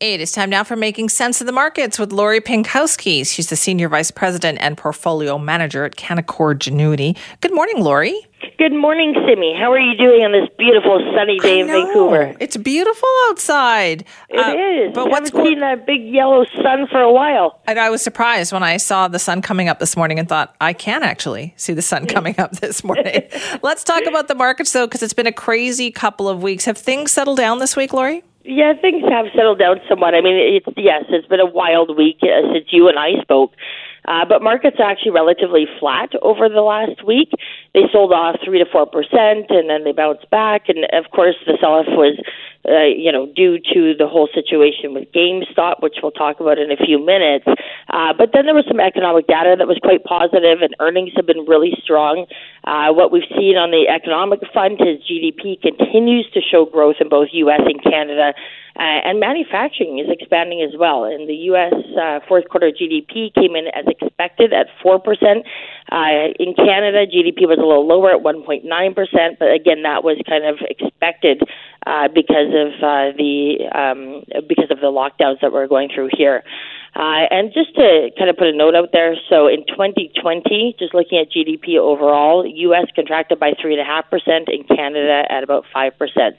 It is time now for Making Sense of the Markets with Lori Pinkowski. She's the Senior Vice President and Portfolio Manager at Canaccord Genuity. Good morning, Lori. Good morning, Simi. How are you doing on this beautiful sunny day in Vancouver? It's beautiful outside. It uh, is. But I what's haven't seen that big yellow sun for a while. And I was surprised when I saw the sun coming up this morning and thought, I can actually see the sun coming up this morning. Let's talk about the markets, though, because it's been a crazy couple of weeks. Have things settled down this week, Lori? Yeah, things have settled down somewhat. I mean, it's yes, it's been a wild week uh, since you and I spoke. Uh, but markets are actually relatively flat over the last week. They sold off three to four percent, and then they bounced back. And of course, the sell-off was uh, you know, due to the whole situation with GameStop, which we'll talk about in a few minutes. Uh, but then there was some economic data that was quite positive, and earnings have been really strong. Uh, what we've seen on the economic front is GDP continues to show growth in both U.S. and Canada. Uh, and manufacturing is expanding as well. In the U.S., uh, fourth quarter GDP came in as expected at 4%. Uh, in Canada, GDP was a little lower at 1.9%, but again, that was kind of expected uh, because of uh, the um, because of the lockdowns that we're going through here. Uh, and just to kind of put a note out there, so in 2020, just looking at GDP overall, U.S. contracted by 3.5%, in Canada at about 5%.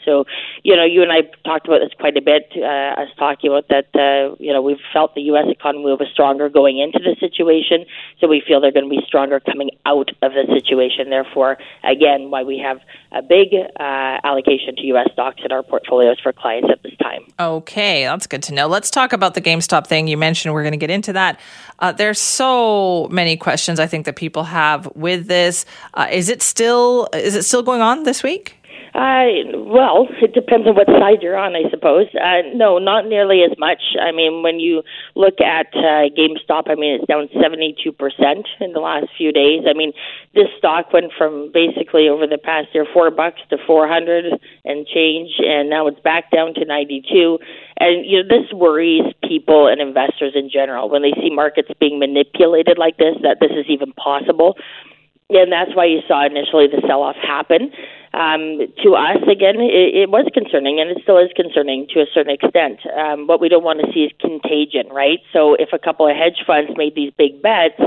So, you know, you and I talked about this quite a bit, uh, us talking about that, uh, you know, we've felt the U.S. economy was stronger going into the situation, so we feel they're going to be stronger coming out of the situation. Therefore, again, why we have a big uh, allocation to U.S. stocks in our portfolios for clients at this time. Okay, that's good to know. Let's talk about the GameStop thing you mentioned we're going to get into that. Uh, there's so many questions I think that people have with this. Uh, is it still is it still going on this week? Uh, well, it depends on what side you're on, I suppose. Uh, no, not nearly as much. I mean, when you look at uh, GameStop, I mean, it's down 72% in the last few days. I mean, this stock went from basically over the past year, four bucks to 400 and change, and now it's back down to 92. And, you know, this worries people and investors in general when they see markets being manipulated like this, that this is even possible and that's why you saw initially the sell-off happen. Um, to us, again, it, it was concerning, and it still is concerning to a certain extent. Um, what we don't want to see is contagion, right? So if a couple of hedge funds made these big bets,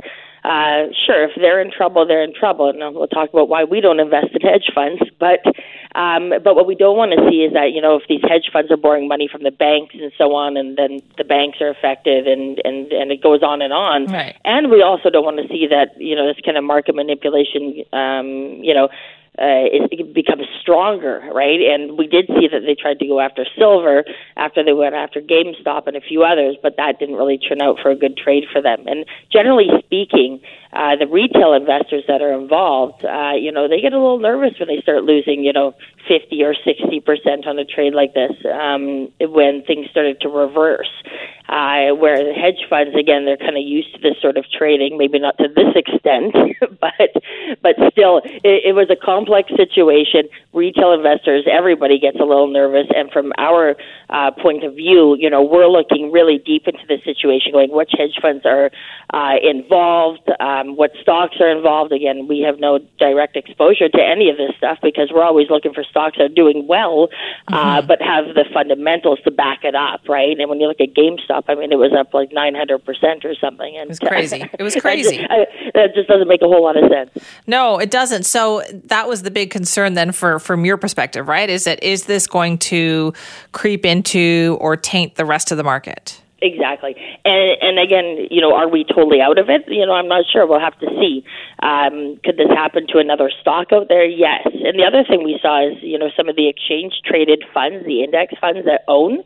uh, sure, if they're in trouble, they're in trouble. And we'll talk about why we don't invest in hedge funds. But um, but what we don't want to see is that you know if these hedge funds are borrowing money from the banks and so on, and then the banks are affected, and and and it goes on and on. Right. And we also don't want to see that you know this kind of market manipulation, um, you know uh, it becomes stronger, right? And we did see that they tried to go after silver after they went after GameStop and a few others, but that didn't really turn out for a good trade for them. And generally speaking, uh, the retail investors that are involved, uh, you know, they get a little nervous when they start losing, you know, 50 or 60 percent on a trade like this um, when things started to reverse. Uh, where the hedge funds, again, they're kind of used to this sort of trading, maybe not to this extent, but but still, it, it was a complex situation. Retail investors, everybody gets a little nervous, and from our uh, point of view, you know, we're looking really deep into the situation, going which hedge funds are uh, involved. Uh, um, what stocks are involved. Again, we have no direct exposure to any of this stuff because we're always looking for stocks that are doing well, uh, mm-hmm. uh, but have the fundamentals to back it up, right? And when you look at GameStop, I mean, it was up like 900% or something. And, it was crazy. It was crazy. that, just, I, that just doesn't make a whole lot of sense. No, it doesn't. So that was the big concern then for from your perspective, right? Is that is this going to creep into or taint the rest of the market? Exactly. And and again, you know, are we totally out of it? You know, I'm not sure. We'll have to see. Um, could this happen to another stock out there? Yes. And the other thing we saw is, you know, some of the exchange traded funds, the index funds that own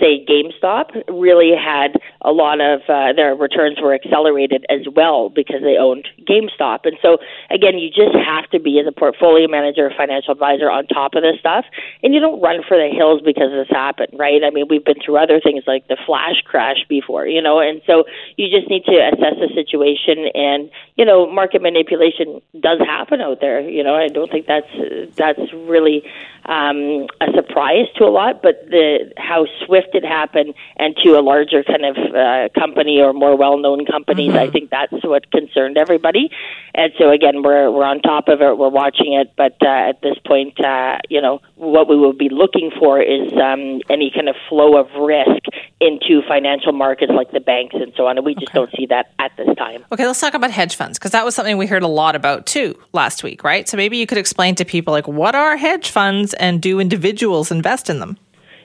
say GameStop really had a lot of uh, their returns were accelerated as well because they owned GameStop. And so again, you just have to be as a portfolio manager, financial advisor on top of this stuff, and you don't run for the hills because this happened, right? I mean, we've been through other things like the flash crash before, you know, and so you just need to assess the situation and you know, market manipulation does happen out there. You know, I don't think that's that's really um, a surprise to a lot, but the how swift it happened and to a larger kind of uh, company or more well-known companies. Mm-hmm. I think that's what concerned everybody. And so again, we're we're on top of it. We're watching it, but uh, at this point, uh, you know, what we will be looking for is um, any kind of flow of risk into financial markets like the banks and so on. And we just okay. don't see that at this time. Okay, let's talk about hedge funds because that was something we heard a lot about too last week, right? So maybe you could explain to people like what are hedge funds and do individuals invest in them?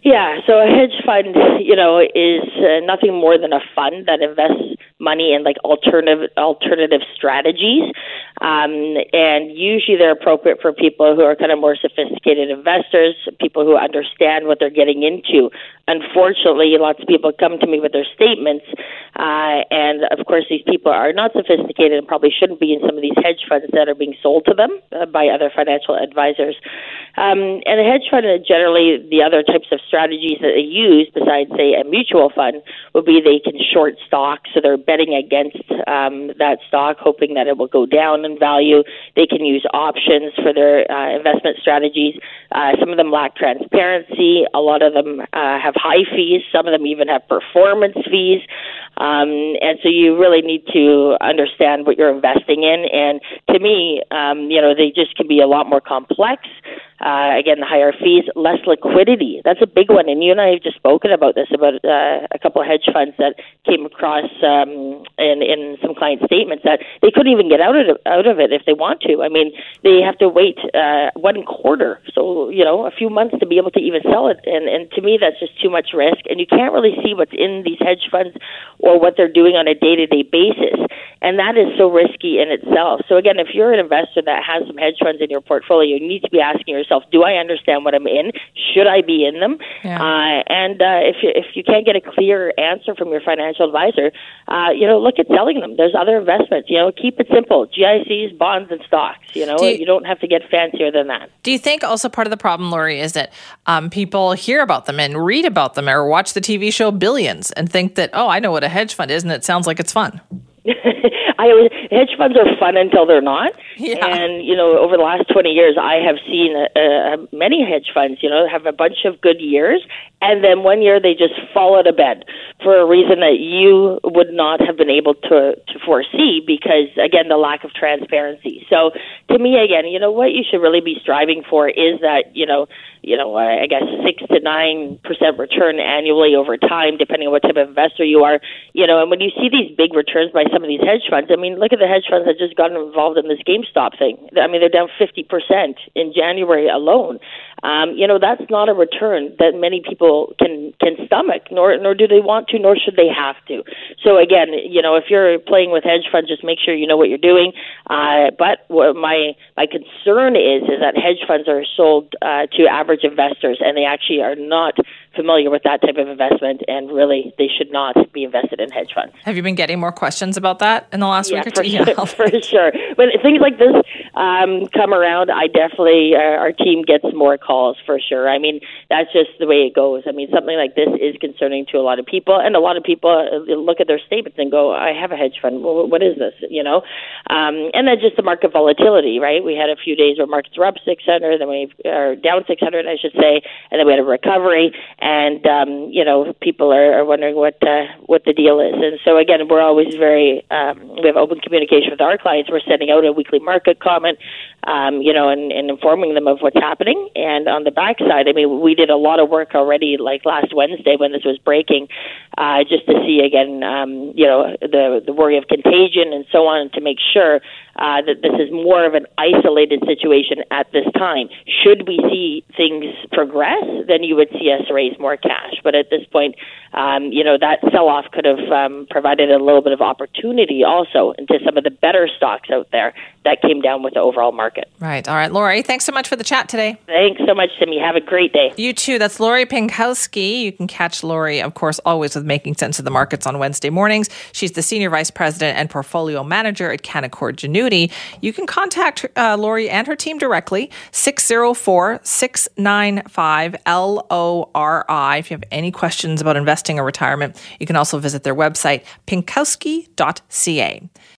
Yeah, so a hedge fund, you know, is uh, nothing more than a fund that invests money in like alternative alternative strategies, um, and usually they're appropriate for people who are kind of more sophisticated investors, people who understand what they're getting into. Unfortunately, lots of people come to me with their statements, uh, and of course, these people are not sophisticated and probably shouldn't be in some of these hedge funds that are being sold to them uh, by other financial advisors. Um, and a hedge fund, generally, the other types of strategies that they use, besides, say, a mutual fund, would be they can short stocks, so they're betting against um, that stock, hoping that it will go down in value. They can use options for their uh, investment strategies. Uh, some of them lack transparency. A lot of them uh, have high fees. Some of them even have performance fees. Um, and so you really need to understand what you're investing in. And to me, um, you know, they just can be a lot more complex. Uh, again, the higher fees, less liquidity. That's a big one. And you and I have just spoken about this about uh, a couple of hedge funds that came across um, in, in some client statements that they couldn't even get out of out of it if they want to. I mean, they have to wait uh, one quarter, so you know, a few months to be able to even sell it. And and to me, that's just too much risk. And you can't really see what's in these hedge funds or what they're doing on a day to day basis. And that is so risky in itself. So again, if you're an investor that has some hedge funds in your portfolio, you need to be asking yourself yourself, do I understand what I'm in? Should I be in them? Yeah. Uh, and uh, if you, if you can't get a clear answer from your financial advisor, uh, you know, look at selling them. There's other investments. You know, keep it simple: GICs, bonds, and stocks. You know, do you, you, don't have to get fancier than that. Do you think also part of the problem, Lori, is that um, people hear about them and read about them or watch the TV show Billions and think that, oh, I know what a hedge fund is, and it sounds like it's fun. I always, hedge funds are fun until they're not. Yeah. And you know, over the last twenty years, I have seen uh, uh, many hedge funds, you know, have a bunch of good years, and then one year they just fall out of bed for a reason that you would not have been able to to foresee because again, the lack of transparency. So, to me, again, you know, what you should really be striving for is that you know you know, I guess six to nine percent return annually over time, depending on what type of investor you are. You know, and when you see these big returns by some of these hedge funds, I mean, look at the hedge funds that just got involved in this GameStop thing. I mean, they're down fifty percent in January alone. Um, you know, that's not a return that many people can can stomach, nor nor do they want to, nor should they have to. So again, you know, if you're playing with hedge funds, just make sure you know what you're doing. Uh, but what my my concern is is that hedge funds are sold uh, to average investors, and they actually are not familiar with that type of investment, and really they should not be invested in hedge funds. Have you been getting more questions about that in the last yeah, week or two? Sure, yeah, for sure. When things like this um, come around, I definitely uh, our team gets more calls for sure. I mean, that's just the way it goes. I mean, something like this is concerning to a lot of people, and a lot of people uh, look at their statements and go, "I have a hedge fund. What is this?" You know, um, and then just the market volatility, right? We had a few days where markets were up 600, then we are down 600, I should say, and then we had a recovery, and um, you know, people are, are wondering what uh, what the deal is. And so again, we're always very um, we have open communication with our clients. We're sending out a weekly market comment, um, you know, and, and informing them of what's happening. And on the backside, I mean, we did a lot of work already, like last Wednesday when this was breaking, uh, just to see again, um, you know, the the worry of contagion and so on, to make sure uh, that this is more of an isolated situation at this time. Should we see things progress, then you would see us raise more cash. But at this point, um, you know, that sell off could have um, provided a little bit of opportunity also into some of the better stocks out there that came down with the overall market. Right. All right. Lori, thanks so much for the chat today. Thanks so much, Simi. Have a great day. You too. That's Lori Pinkowski. You can catch Lori, of course, always with Making Sense of the Markets on Wednesday mornings. She's the Senior Vice President and Portfolio Manager at Canaccord Genuity. You can contact uh, Lori and her team directly, 604 695 LORI. If you have any questions about investing or retirement, you can also visit their website, pinkowski.ca.